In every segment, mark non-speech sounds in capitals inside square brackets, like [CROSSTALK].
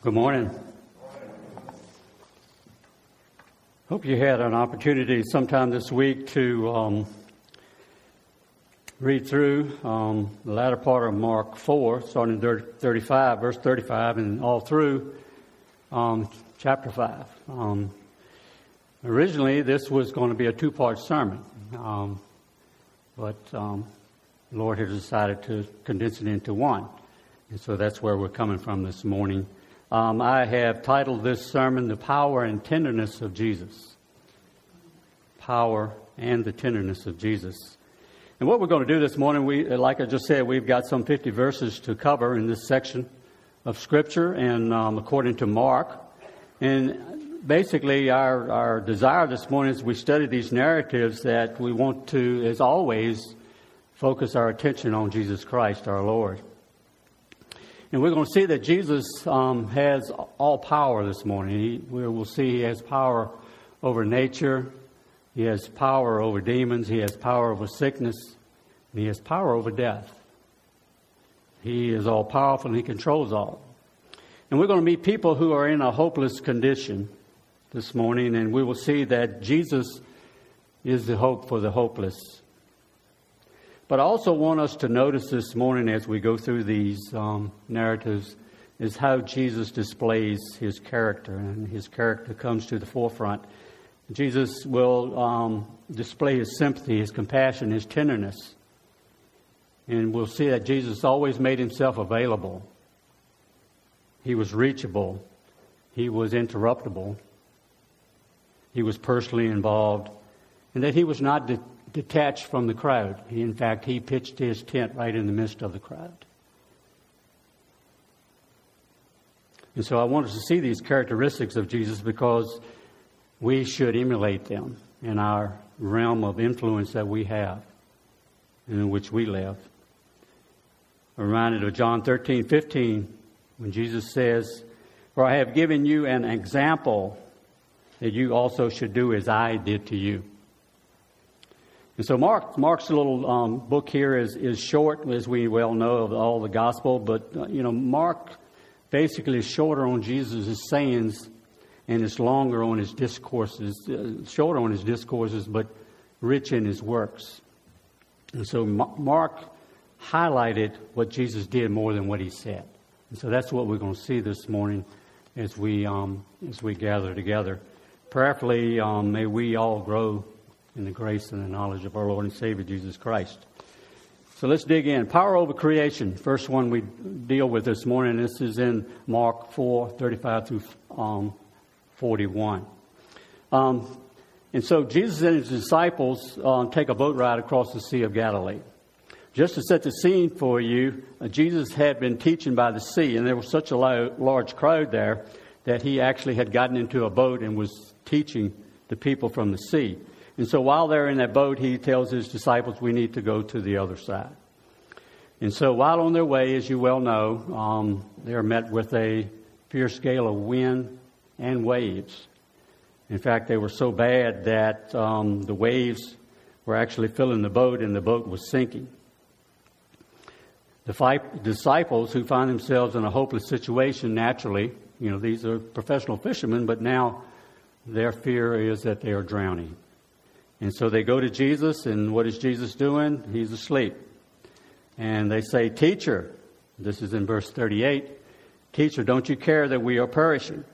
Good morning. Hope you had an opportunity sometime this week to um, read through um, the latter part of Mark 4, starting in 35, verse 35, and all through um, chapter 5. Um, originally, this was going to be a two part sermon, um, but um, the Lord has decided to condense it into one. And so that's where we're coming from this morning. Um, I have titled this sermon, The Power and Tenderness of Jesus. Power and the Tenderness of Jesus. And what we're going to do this morning, we, like I just said, we've got some 50 verses to cover in this section of Scripture, and um, according to Mark. And basically, our, our desire this morning as we study these narratives that we want to, as always, focus our attention on Jesus Christ, our Lord. And we're going to see that Jesus um, has all power this morning. He, we'll see he has power over nature, he has power over demons, he has power over sickness, and he has power over death. He is all powerful and he controls all. And we're going to meet people who are in a hopeless condition this morning, and we will see that Jesus is the hope for the hopeless. But I also want us to notice this morning as we go through these um, narratives is how Jesus displays his character, and his character comes to the forefront. Jesus will um, display his sympathy, his compassion, his tenderness. And we'll see that Jesus always made himself available. He was reachable. He was interruptible. He was personally involved. And that he was not de- detached from the crowd. In fact, he pitched his tent right in the midst of the crowd. And so I want us to see these characteristics of Jesus because we should emulate them in our realm of influence that we have and in which we live. I'm reminded of John 13, 15, when Jesus says, For I have given you an example that you also should do as I did to you. And so Mark, Mark's little um, book here is, is short, as we well know of all the gospel, but, uh, you know, Mark basically is shorter on Jesus' sayings and it's longer on his discourses, uh, shorter on his discourses, but rich in his works. And so Mark highlighted what Jesus did more than what he said. And so that's what we're going to see this morning as we, um, as we gather together. Prayerfully, um, may we all grow in the grace and the knowledge of our Lord and Savior Jesus Christ. So let's dig in. Power over creation. First one we deal with this morning. This is in Mark 4 35 through um, 41. Um, and so Jesus and his disciples uh, take a boat ride across the Sea of Galilee. Just to set the scene for you, uh, Jesus had been teaching by the sea, and there was such a large crowd there that he actually had gotten into a boat and was teaching the people from the sea. And so while they're in that boat, he tells his disciples, we need to go to the other side. And so while on their way, as you well know, um, they're met with a fierce gale of wind and waves. In fact, they were so bad that um, the waves were actually filling the boat and the boat was sinking. The disciples who find themselves in a hopeless situation naturally, you know, these are professional fishermen, but now their fear is that they are drowning. And so they go to Jesus, and what is Jesus doing? He's asleep. And they say, Teacher, this is in verse 38, Teacher, don't you care that we are perishing?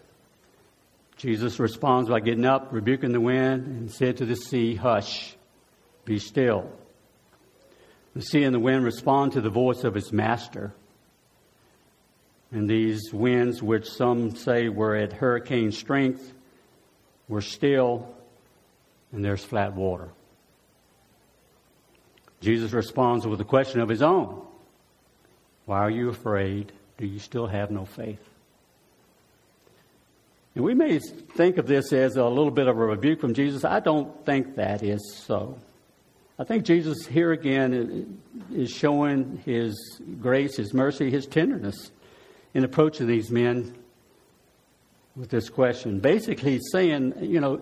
Jesus responds by getting up, rebuking the wind, and said to the sea, Hush, be still. The sea and the wind respond to the voice of its master. And these winds, which some say were at hurricane strength, were still and there's flat water. Jesus responds with a question of his own Why are you afraid? Do you still have no faith? And we may think of this as a little bit of a rebuke from Jesus. I don't think that is so. I think Jesus here again is showing his grace, his mercy, his tenderness in approaching these men with this question. Basically, he's saying, you know,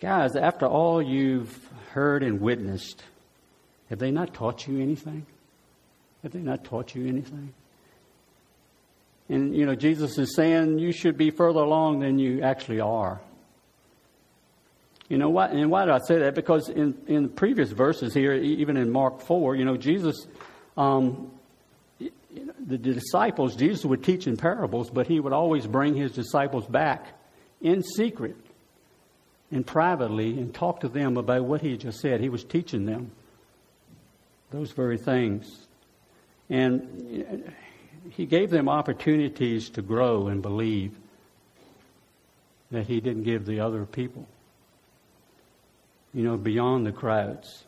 Guys, after all you've heard and witnessed, have they not taught you anything? Have they not taught you anything? And, you know, Jesus is saying you should be further along than you actually are. You know what? And why do I say that? Because in, in previous verses here, even in Mark 4, you know, Jesus, um, the disciples, Jesus would teach in parables, but he would always bring his disciples back in secret and privately and talk to them about what he just said. He was teaching them those very things. And he gave them opportunities to grow and believe that he didn't give the other people. You know, beyond the crowds.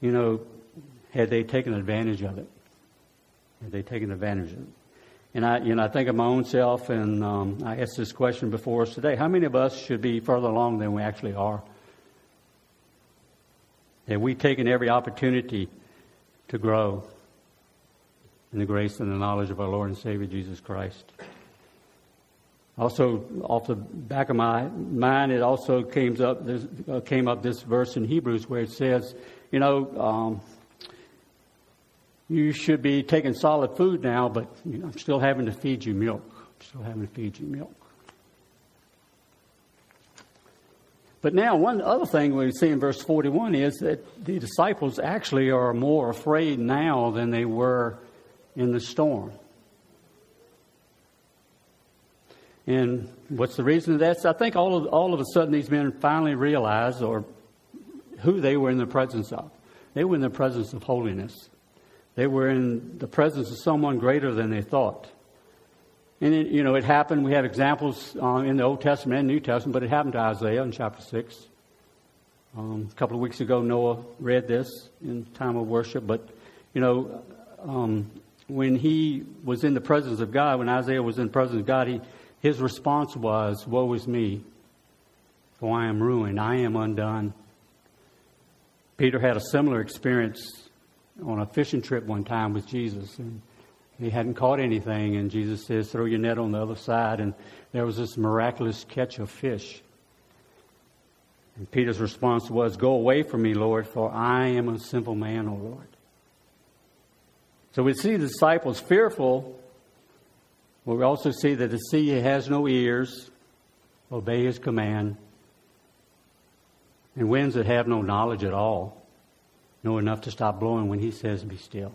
You know, had they taken advantage of it? Had they taken advantage of it? And I, you know, I think of my own self, and um, I asked this question before us today: How many of us should be further along than we actually are? Have we taken every opportunity to grow in the grace and the knowledge of our Lord and Savior Jesus Christ? Also, off the back of my mind, it also came up this, uh, came up this verse in Hebrews where it says, you know, um, you should be taking solid food now, but you know, I'm still having to feed you milk. I'm still having to feed you milk. But now, one other thing we see in verse 41 is that the disciples actually are more afraid now than they were in the storm. And what's the reason of that? I think all of, all of a sudden these men finally realized or who they were in the presence of. They were in the presence of holiness. They were in the presence of someone greater than they thought. And, it, you know, it happened, we have examples uh, in the Old Testament and New Testament, but it happened to Isaiah in chapter 6. Um, a couple of weeks ago, Noah read this in time of worship, but, you know, um, when he was in the presence of God, when Isaiah was in the presence of God, he, his response was, Woe is me, for I am ruined, I am undone. Peter had a similar experience on a fishing trip one time with Jesus, and he hadn't caught anything, and Jesus says, "Throw your net on the other side," and there was this miraculous catch of fish. And Peter's response was, "Go away from me, Lord, for I am a simple man, O Lord." So we see the disciples fearful, but we also see that the sea has no ears, obey his command, and winds that have no knowledge at all know enough to stop blowing when he says, Be still.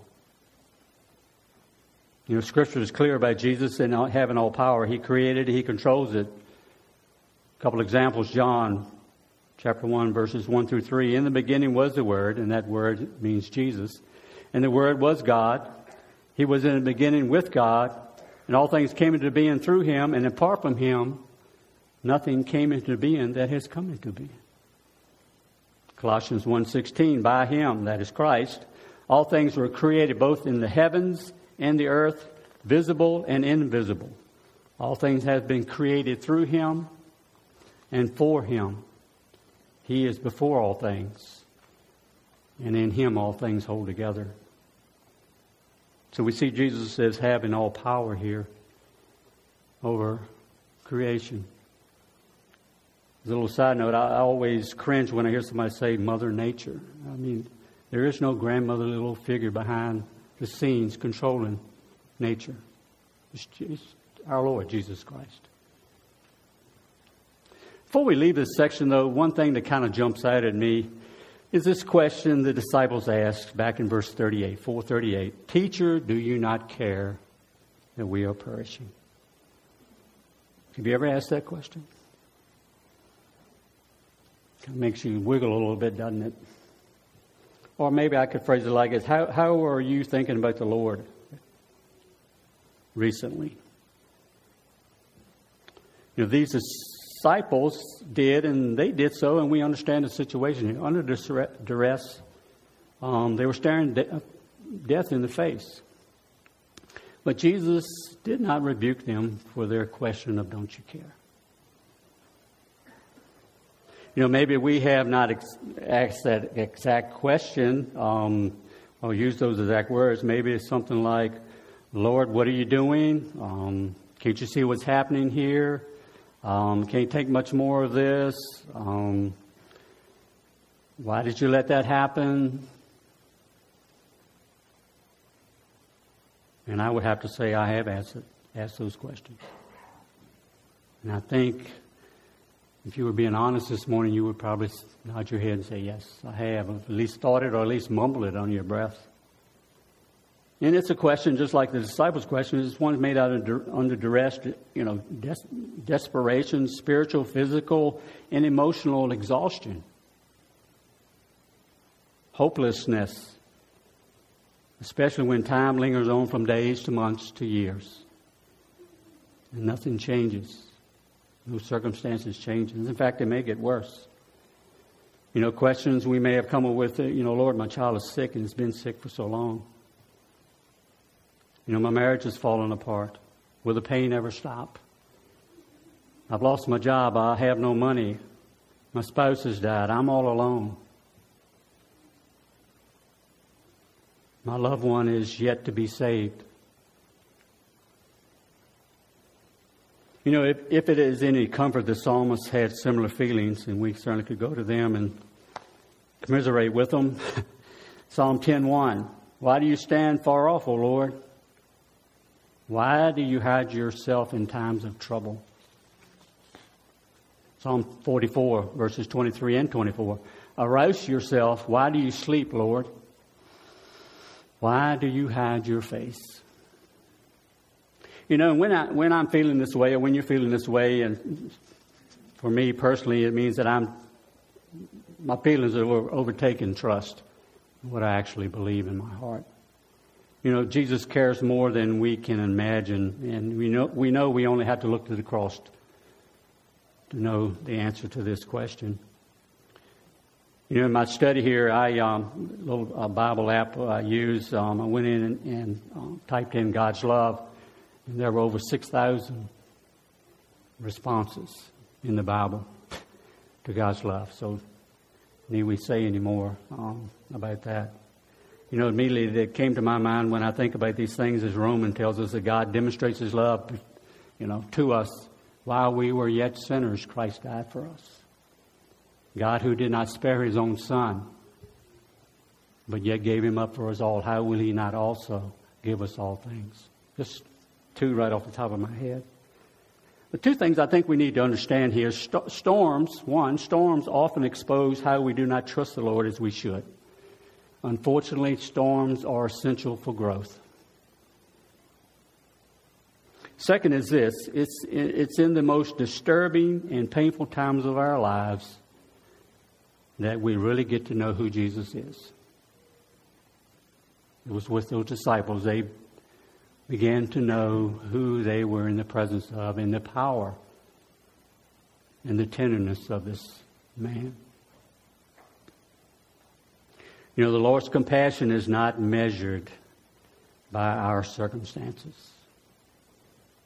You know, Scripture is clear about Jesus and having all power. He created it, He controls it. A couple examples John chapter 1, verses 1 through 3. In the beginning was the Word, and that Word means Jesus. And the Word was God. He was in the beginning with God, and all things came into being through Him, and apart from Him, nothing came into being that has come into being. Colossians 1:16 by him that is Christ all things were created both in the heavens and the earth visible and invisible. All things have been created through him and for him. He is before all things and in him all things hold together. So we see Jesus as having all power here over creation as a little side note, I always cringe when I hear somebody say Mother Nature. I mean, there is no grandmotherly little figure behind the scenes controlling nature. It's, it's our Lord Jesus Christ. Before we leave this section, though, one thing that kind of jumps out at me is this question the disciples asked back in verse 38, 438. Teacher, do you not care that we are perishing? Have you ever asked that question? Of makes you wiggle a little bit, doesn't it? Or maybe I could phrase it like this How, how are you thinking about the Lord recently? You know, these disciples did, and they did so, and we understand the situation. Here. Under duress, um, they were staring de- death in the face. But Jesus did not rebuke them for their question of, Don't you care? You know, maybe we have not ex- asked that exact question. Um, I'll use those exact words. Maybe it's something like, Lord, what are you doing? Um, can't you see what's happening here? Um, can't take much more of this. Um, why did you let that happen? And I would have to say I have asked, asked those questions. And I think if you were being honest this morning, you would probably nod your head and say, Yes, I have. At least thought it or at least mumble it under your breath. And it's a question just like the disciples' question. It's one made out of under duress, you know, des- desperation, spiritual, physical, and emotional exhaustion, hopelessness, especially when time lingers on from days to months to years, and nothing changes. No circumstances change. In fact, they may get worse. You know, questions we may have come up with, you know, Lord, my child is sick and has been sick for so long. You know, my marriage has fallen apart. Will the pain ever stop? I've lost my job. I have no money. My spouse has died. I'm all alone. My loved one is yet to be saved. You know, if, if it is any comfort, the psalmist had similar feelings, and we certainly could go to them and commiserate with them. [LAUGHS] Psalm 10:1. Why do you stand far off, O Lord? Why do you hide yourself in times of trouble? Psalm 44, verses 23 and 24. Arouse yourself. Why do you sleep, Lord? Why do you hide your face? You know, when, I, when I'm feeling this way, or when you're feeling this way, and for me personally, it means that I'm, my feelings are overtaking trust, what I actually believe in my heart. You know, Jesus cares more than we can imagine, and we know we know we only have to look to the cross to know the answer to this question. You know, in my study here, I um, little uh, Bible app I use. Um, I went in and, and um, typed in God's love, and there were over six thousand responses in the Bible to God's love. So, need we say any more um, about that? You know, immediately that came to my mind when I think about these things is Roman tells us that God demonstrates his love, you know, to us while we were yet sinners, Christ died for us. God who did not spare his own son, but yet gave him up for us all, how will he not also give us all things? Just two right off the top of my head. The two things I think we need to understand here st- storms, one, storms often expose how we do not trust the Lord as we should. Unfortunately, storms are essential for growth. Second is this it's, it's in the most disturbing and painful times of our lives that we really get to know who Jesus is. It was with those disciples. They began to know who they were in the presence of and the power and the tenderness of this man. You know, the Lord's compassion is not measured by our circumstances,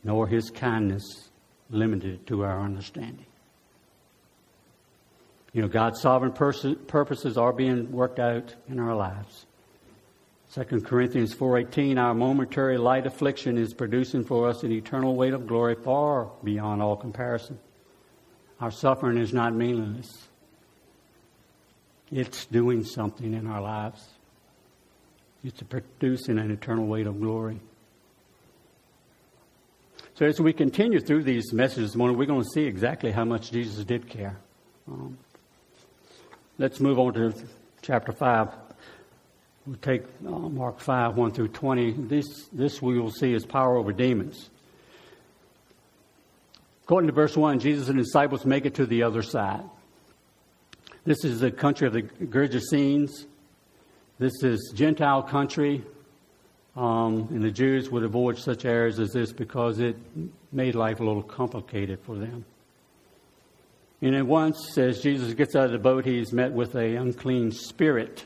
nor his kindness limited to our understanding. You know, God's sovereign pers- purposes are being worked out in our lives. 2 Corinthians 4:18 our momentary light affliction is producing for us an eternal weight of glory far beyond all comparison. Our suffering is not meaningless. It's doing something in our lives. It's producing an eternal weight of glory. So as we continue through these messages morning, we're going to see exactly how much Jesus did care. Um, let's move on to chapter 5. We'll take uh, Mark 5, 1 through 20. This, this we will see is power over demons. According to verse 1, Jesus and his disciples make it to the other side. This is the country of the Gergesenes. This is Gentile country, um, and the Jews would avoid such areas as this because it made life a little complicated for them. And at once, as Jesus gets out of the boat, he's met with a unclean spirit,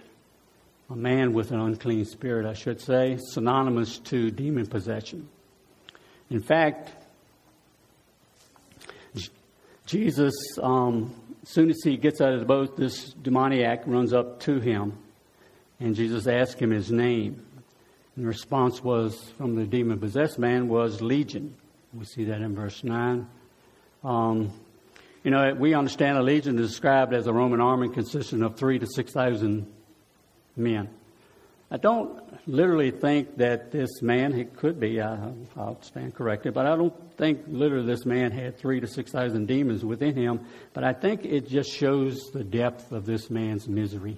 a man with an unclean spirit, I should say, synonymous to demon possession. In fact, Jesus um, as soon as he gets out of the boat, this demoniac runs up to him, and Jesus asks him his name. And the response was from the demon possessed man was legion. We see that in verse 9. Um, you know, we understand a legion is described as a Roman army consisting of three to 6,000 men. I don't literally think that this man, it could be, I, will stand corrected, but I don't think literally this man had three to 6,000 demons within him, but I think it just shows the depth of this man's misery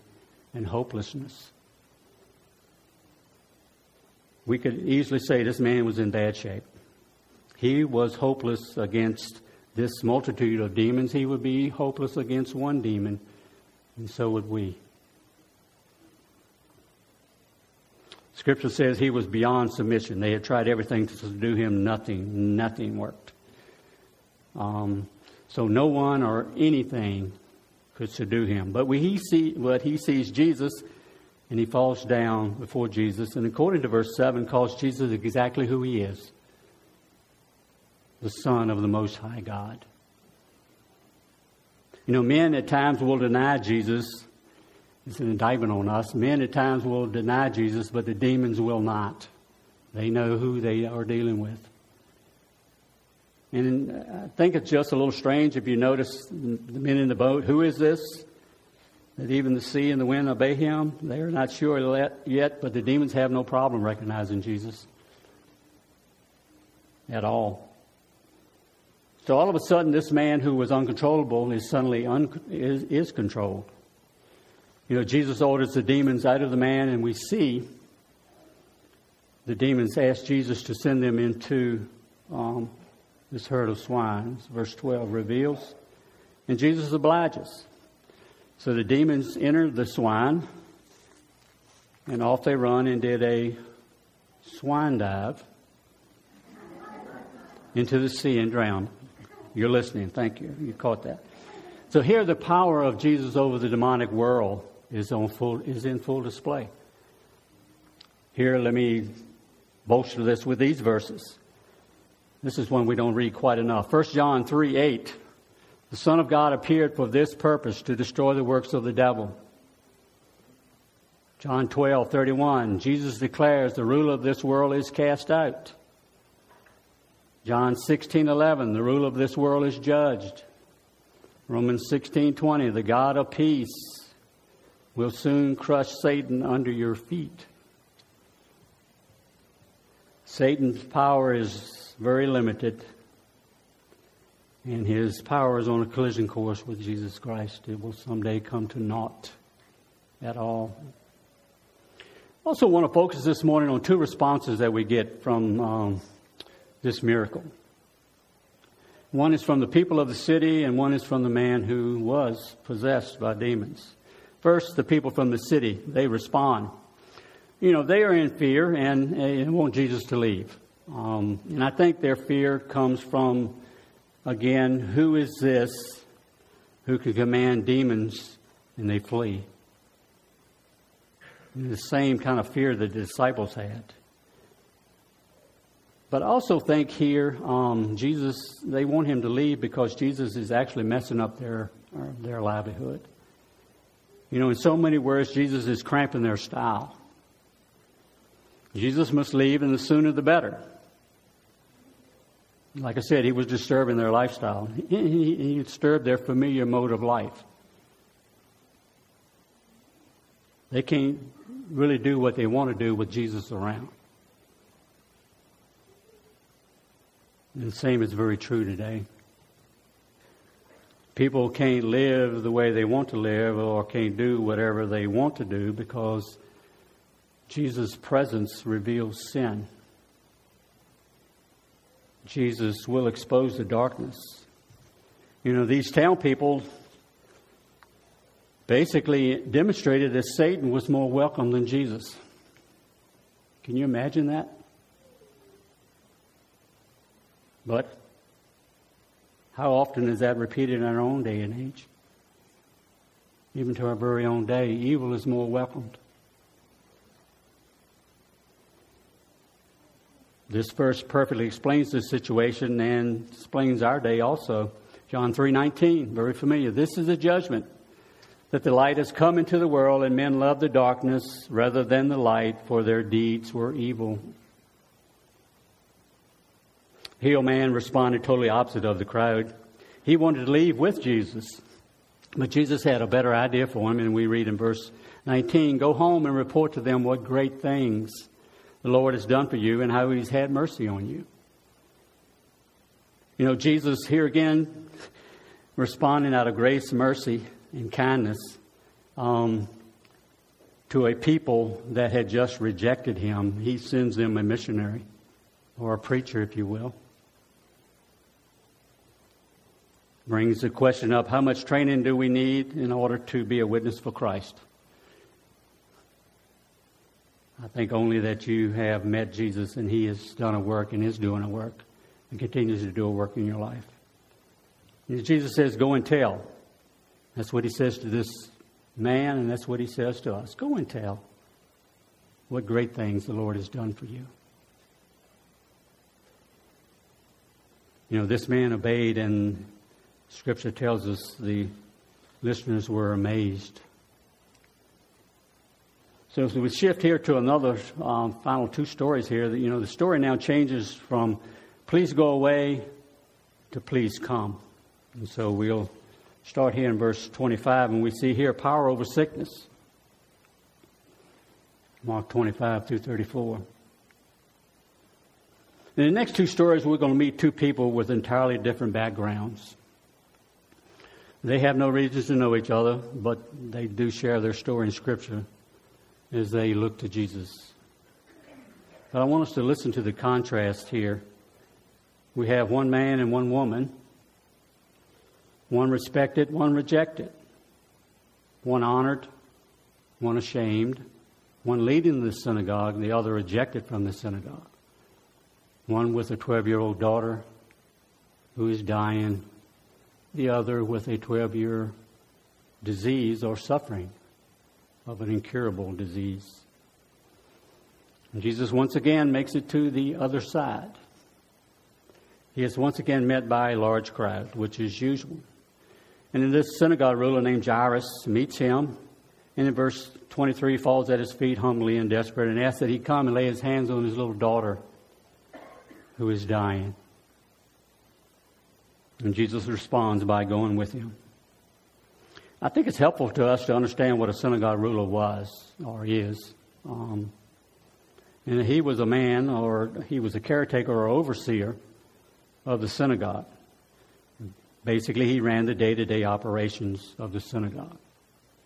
and hopelessness. We could easily say this man was in bad shape. He was hopeless against this multitude of demons. He would be hopeless against one demon, and so would we. Scripture says he was beyond submission. They had tried everything to subdue him, nothing, nothing worked. Um, so no one or anything could subdue him. But when he, see, but he sees Jesus and he falls down before Jesus, and according to verse 7, calls Jesus exactly who he is the Son of the Most High God. You know, men at times will deny Jesus it's an indictment on us. Men at times will deny Jesus, but the demons will not. They know who they are dealing with. And uh, I think it's just a little strange if you notice the men in the boat. Who is this? That even the sea and the wind obey him? They are not sure yet, but the demons have no problem recognizing Jesus at all. So all of a sudden, this man who was uncontrollable is suddenly un- is, is controlled. You know, Jesus orders the demons out of the man, and we see the demons ask Jesus to send them into um, this herd of swine. Verse 12 reveals. And Jesus obliges. So the demons enter the swine, and off they run and did a swine dive into the sea and drowned. You're listening. Thank you. You caught that. So here the power of Jesus over the demonic world is, on full, is in full display. Here, let me bolster this with these verses. This is one we don't read quite enough. 1 John 3 8. The Son of God appeared for this purpose to destroy the works of the devil. John 12 31. Jesus declares the ruler of this world is cast out. John 16 11. The ruler of this world is judged. Romans 16 20. The God of peace will soon crush Satan under your feet. Satan's power is very limited, and his power is on a collision course with Jesus Christ. It will someday come to naught at all. I also want to focus this morning on two responses that we get from um, this miracle. One is from the people of the city, and one is from the man who was possessed by demons. First, the people from the city, they respond. You know, they are in fear and, and want Jesus to leave. Um, and I think their fear comes from, again, who is this who can command demons and they flee? And the same kind of fear the disciples had. But I also think here, um, Jesus, they want him to leave because Jesus is actually messing up their, their livelihood. You know, in so many words, Jesus is cramping their style. Jesus must leave, and the sooner the better. Like I said, he was disturbing their lifestyle. He, he, disturbed their familiar mode of life. They can't really do what they want to do with Jesus around. And the same is very true today people can't live the way they want to live or can't do whatever they want to do because Jesus' presence reveals sin. Jesus will expose the darkness. You know, these town people basically demonstrated that Satan was more welcome than Jesus. Can you imagine that? But how often is that repeated in our own day and age? Even to our very own day, evil is more welcomed. This verse perfectly explains the situation and explains our day also. John 3:19, very familiar. This is a judgment that the light has come into the world and men love the darkness rather than the light for their deeds were evil. Healed man responded totally opposite of the crowd. He wanted to leave with Jesus. But Jesus had a better idea for him, and we read in verse 19 Go home and report to them what great things the Lord has done for you and how he's had mercy on you. You know, Jesus here again responding out of grace, mercy, and kindness um, to a people that had just rejected him. He sends them a missionary or a preacher, if you will. Brings the question up how much training do we need in order to be a witness for Christ? I think only that you have met Jesus and He has done a work and is doing a work and continues to do a work in your life. And Jesus says, Go and tell. That's what He says to this man, and that's what He says to us. Go and tell what great things the Lord has done for you. You know, this man obeyed, and Scripture tells us the listeners were amazed. So if we shift here to another um, final two stories here, that, you know, the story now changes from please go away to please come. And so we'll start here in verse 25, and we see here power over sickness. Mark 25 through 34. In the next two stories, we're going to meet two people with entirely different backgrounds. They have no reasons to know each other, but they do share their story in Scripture as they look to Jesus. But I want us to listen to the contrast here. We have one man and one woman, one respected, one rejected, one honored, one ashamed, one leading the synagogue, and the other rejected from the synagogue. One with a 12 year old daughter who is dying, the other with a 12 year disease or suffering of an incurable disease. And Jesus once again makes it to the other side. He is once again met by a large crowd, which is usual. And in this synagogue ruler named Jairus meets him, and in verse 23 falls at his feet humbly and desperate and asks that he come and lay his hands on his little daughter who is dying. And Jesus responds by going with him. I think it's helpful to us to understand what a synagogue ruler was or is. Um, and he was a man or he was a caretaker or overseer of the synagogue. Basically, he ran the day to day operations of the synagogue.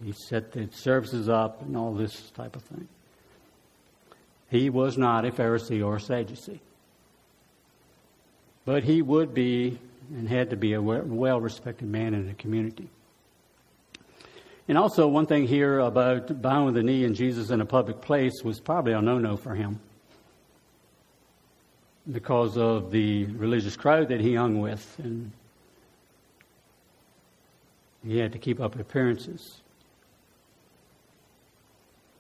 He set the services up and all this type of thing. He was not a Pharisee or a Sadducee. But he would be and had to be a well respected man in the community. And also, one thing here about bowing the knee in Jesus in a public place was probably a no no for him because of the religious crowd that he hung with. And he had to keep up appearances.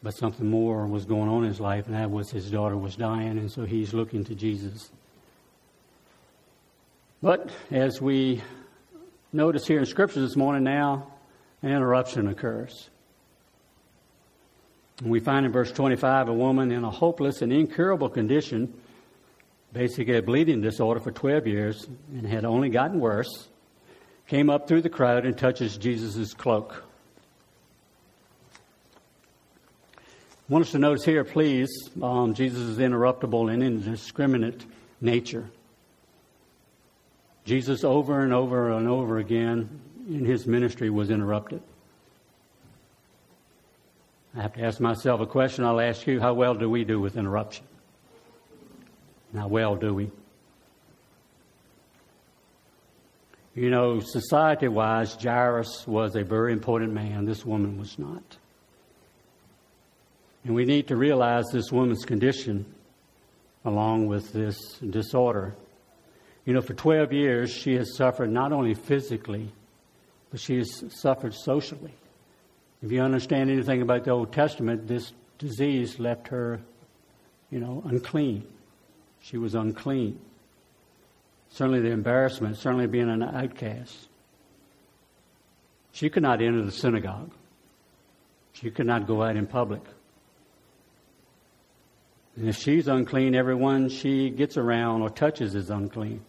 But something more was going on in his life, and that was his daughter was dying, and so he's looking to Jesus. But as we notice here in Scripture this morning now, an interruption occurs. We find in verse 25 a woman in a hopeless and incurable condition, basically a bleeding disorder for 12 years, and had only gotten worse, came up through the crowd and touches Jesus' cloak. I want us to notice here, please, um, Jesus' interruptible and indiscriminate nature. Jesus, over and over and over again, in his ministry was interrupted. I have to ask myself a question. I'll ask you how well do we do with interruption? How well do we? You know, society wise, Jairus was a very important man. This woman was not. And we need to realize this woman's condition along with this disorder. You know, for 12 years, she has suffered not only physically, but she has suffered socially. If you understand anything about the Old Testament, this disease left her, you know, unclean. She was unclean. Certainly the embarrassment, certainly being an outcast. She could not enter the synagogue. She could not go out in public. And if she's unclean, everyone she gets around or touches is unclean.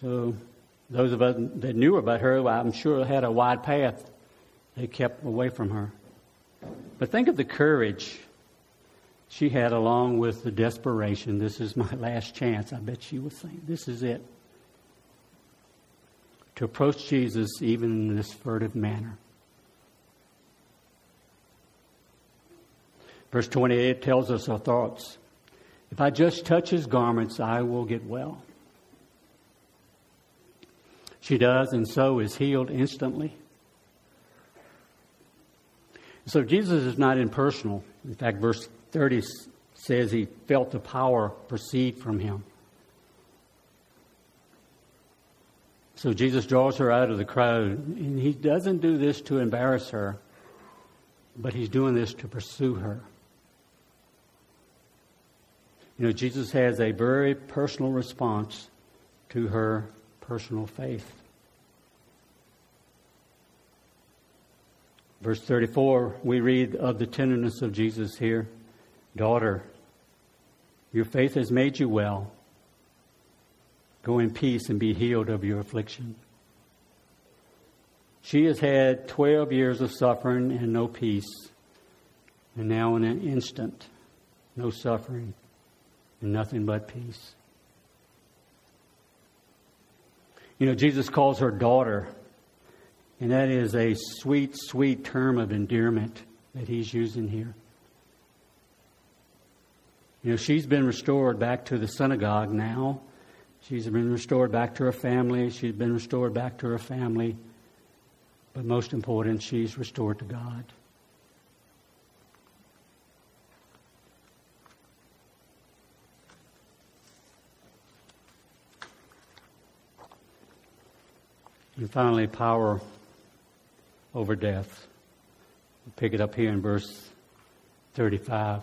So Those of us that knew about her, I'm sure, had a wide path. They kept away from her. But think of the courage she had along with the desperation. This is my [LAUGHS] last chance. I bet she was saying, This is it. To approach Jesus even in this furtive manner. Verse 28 tells us our thoughts. If I just touch his garments, I will get well. She does, and so is healed instantly. So Jesus is not impersonal. In fact, verse 30 says he felt the power proceed from him. So Jesus draws her out of the crowd, and he doesn't do this to embarrass her, but he's doing this to pursue her. You know, Jesus has a very personal response to her personal faith. Verse 34, we read of the tenderness of Jesus here. Daughter, your faith has made you well. Go in peace and be healed of your affliction. She has had 12 years of suffering and no peace. And now, in an instant, no suffering and nothing but peace. You know, Jesus calls her daughter, and that is a sweet, sweet term of endearment that he's using here. You know, she's been restored back to the synagogue now. She's been restored back to her family. She's been restored back to her family. But most important, she's restored to God. And finally, power over death. We'll pick it up here in verse 35.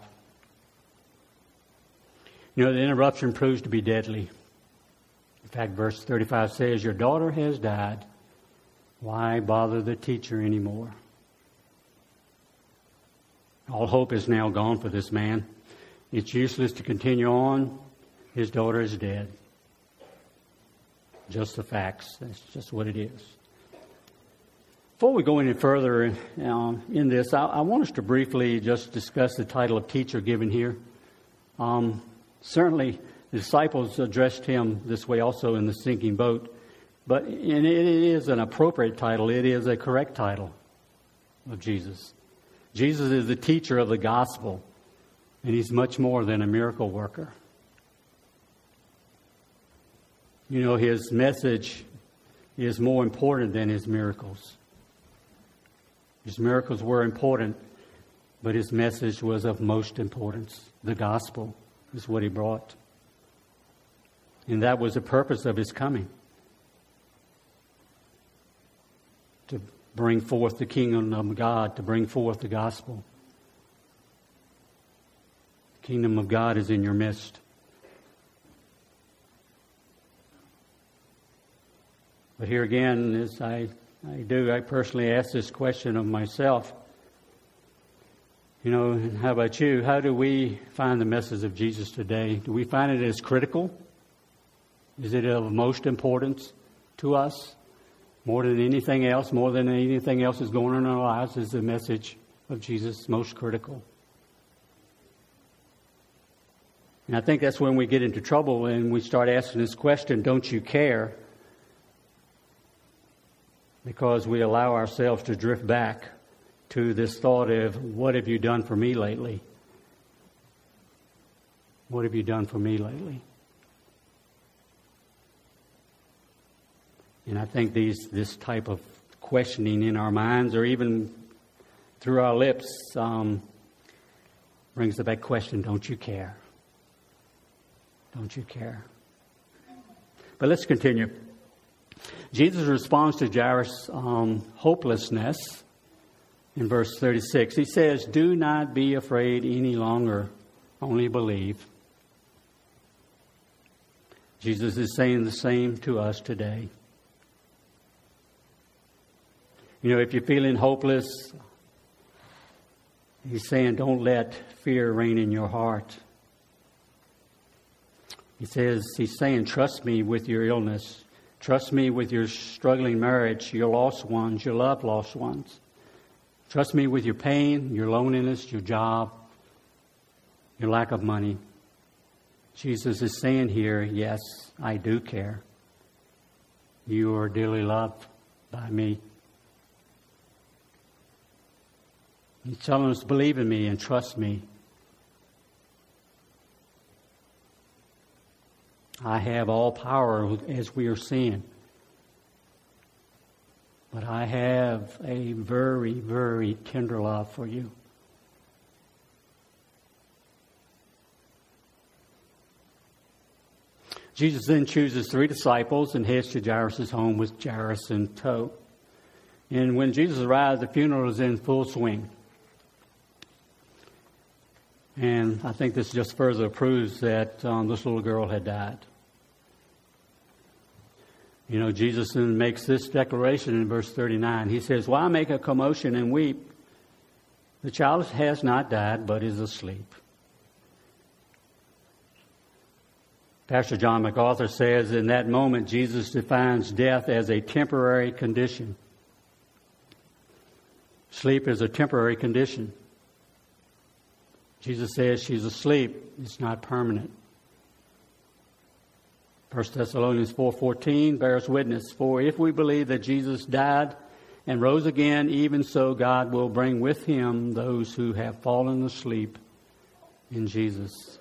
You know, the interruption proves to be deadly. In fact, verse 35 says, Your daughter has died. Why bother the teacher anymore? All hope is now gone for this man. It's useless to continue on. His daughter is dead. Just the facts. That's just what it is. Before we go any further uh, in this, I, I, want us to briefly just discuss the title of teacher given here. Um, certainly, the disciples addressed him this way also in the sinking boat, but and it is an appropriate title. It is a correct title of Jesus. Jesus is the teacher of the gospel, and he's much more than a miracle worker. You know, his message is more important than his miracles. His miracles were important, but his message was of most importance. The gospel is what he brought. And that was the purpose of his coming to bring forth the kingdom of God, to bring forth the gospel. The kingdom of God is in your midst. But here again, as I, I do, I personally ask this question of myself. You know, how about you? How do we find the message of Jesus today? Do we find it as critical? Is it of most importance to us? More than anything else, more than anything else is going on in our lives, is the message of Jesus most critical? And I think that's when we get into trouble and we start asking this question, don't you care? Because we allow ourselves to drift back to this thought of, what have you done for me lately? What have you done for me lately? And I think these, this type of questioning in our minds or even through our lips um, brings the back question don't you care? Don't you care? But let's continue. Jesus responds to Jairus' um, hopelessness in verse 36. He says, Do not be afraid any longer, only believe. Jesus is saying the same to us today. You know, if you're feeling hopeless, he's saying, Don't let fear reign in your heart. He says, He's saying, Trust me with your illness. Trust me with your struggling marriage, your lost ones, your loved lost ones. Trust me with your pain, your loneliness, your job, your lack of money. Jesus is saying here, yes, I do care. You are dearly loved by me. He's telling us, believe in me and trust me. I have all power, as we are seeing. But I have a very, very tender love for you. Jesus then chooses three disciples and heads to Jairus' home with Jairus in tow. And when Jesus arrives, the funeral is in full swing. And I think this just further proves that um, this little girl had died. You know, Jesus then makes this declaration in verse 39. He says, Why make a commotion and weep? The child has not died, but is asleep. Pastor John MacArthur says, In that moment, Jesus defines death as a temporary condition. Sleep is a temporary condition. Jesus says she's asleep. It's not permanent. 1 Thessalonians 4:14 bears witness, for if we believe that Jesus died and rose again, even so God will bring with him those who have fallen asleep in Jesus.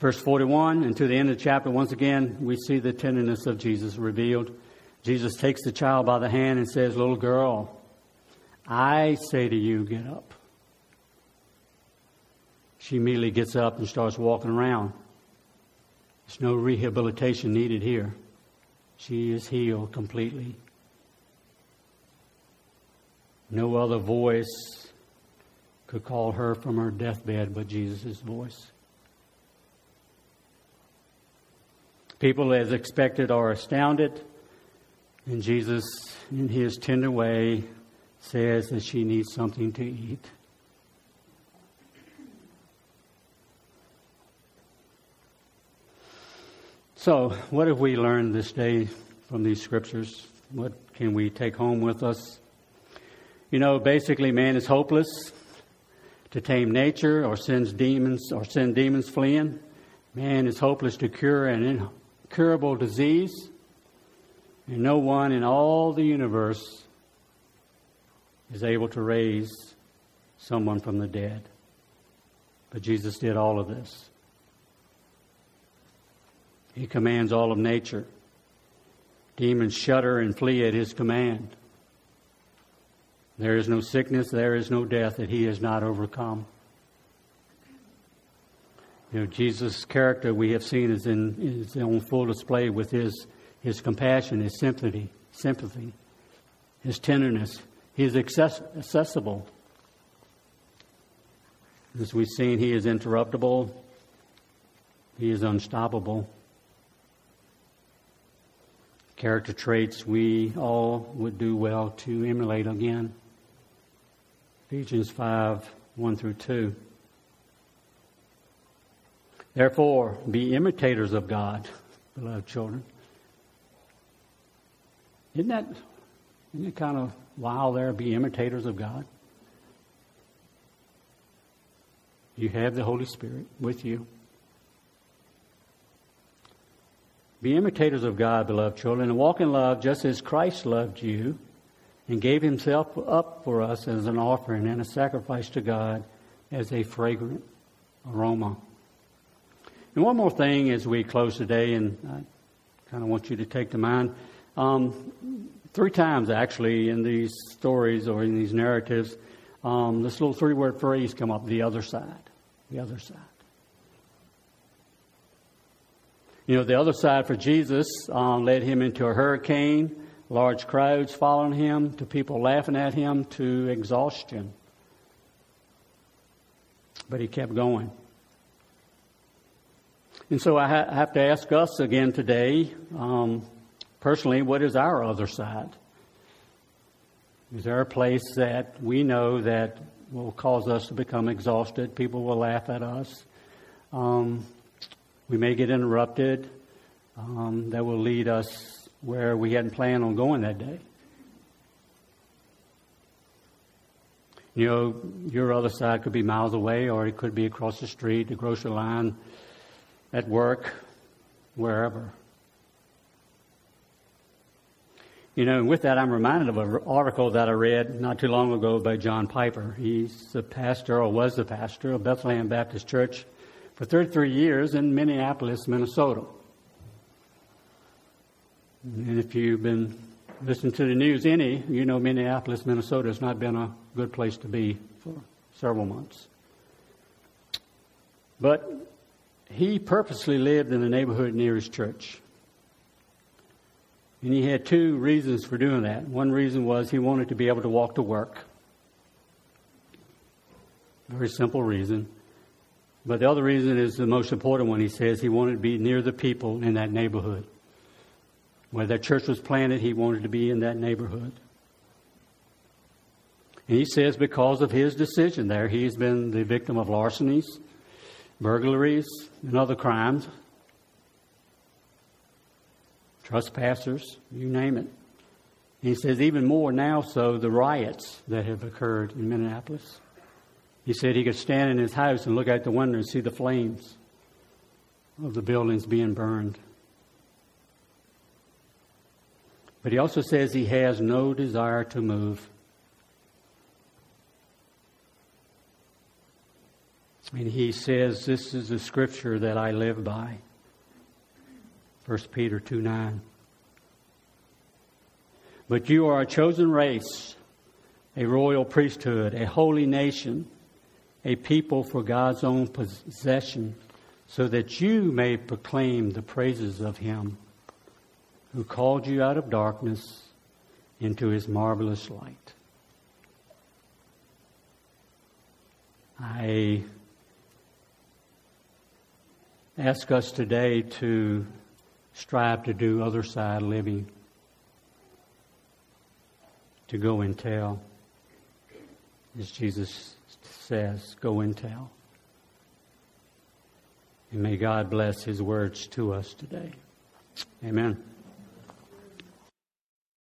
Verse 41 and to the end of the chapter, once again, we see the tenderness of Jesus revealed. Jesus takes the child by the hand and says, Little girl, I say to you, get up. She immediately gets up and starts walking around. There's no rehabilitation needed here. She is healed completely. No other voice could call her from her deathbed but Jesus' voice. People, as expected, are astounded, and Jesus, in his tender way, says that she needs something to eat. So, what have we learned this day from these scriptures? What can we take home with us? You know, basically, man is hopeless to tame nature or sends demons or send demons fleeing. Man is hopeless to cure an incurable disease, and no one in all the universe is able to raise someone from the dead. But Jesus did all of this. He commands all of nature. Demons shudder and flee at his command. There is no sickness, there is no death that he has not overcome. You know, Jesus' character we have seen is in is on full display with his his compassion, his sympathy, sympathy, his tenderness. He is access, accessible. As we've seen, he is interruptible. He is unstoppable character traits we all would do well to emulate again. Ephesians 5 1 through 2. Therefore, be imitators of God, beloved children. Isn't that, isn't it kind of wild there, be imitators of God? You have the Holy Spirit with you. Be imitators of God, beloved children, and walk in love just as Christ loved you and gave himself up for us as an offering and a sacrifice to God as a fragrant aroma. And one more thing as we close today, and I kind of want you to take to mind. Um, three times, actually, in these stories or in these narratives, um, this little three word phrase come up the other side. The other side. You know, the other side for Jesus uh, led him into a hurricane, large crowds following him, to people laughing at him, to exhaustion. But he kept going. And so I ha- have to ask us again today, um, personally, what is our other side? Is there a place that we know that will cause us to become exhausted? People will laugh at us. Um, We may get interrupted. Um, that will lead us where we hadn't planned on going that day. You know, your other side could be miles away, or it could be across the street, the grocery line, at work, wherever. You know, with that, I'm reminded of an article that I read not too long ago by John Piper. He's the pastor, or was the pastor, of Bethlehem Baptist Church for 33 years in Minneapolis, Minnesota. And if you've been listening to the news any, you know Minneapolis, Minnesota has not been a good place to be for several months. But he purposely lived in the neighborhood near his church. And he had two reasons for doing that. One reason was he wanted to be able to walk to work. Very simple reason. But the other reason is the most important one. He says he wanted to be near the people in that neighborhood. Where that church was planted, he wanted to be in that neighborhood. And he says because of his decision there, he's been the victim of larcenies, burglaries, and other crimes trespassers, you name it. He says, even more now so, the riots that have occurred in Minneapolis. He said he could stand in his house and look out the window and see the flames of the buildings being burned. But he also says he has no desire to move. And he says, This is the scripture that I live by. 1 Peter 2 9. But you are a chosen race, a royal priesthood, a holy nation, a people for God's own possession, so that you may proclaim the praises of Him who called you out of darkness into His marvelous light. I ask us today to strive to do other side living, to go and tell. As Jesus says, go and tell. And may God bless his words to us today. Amen.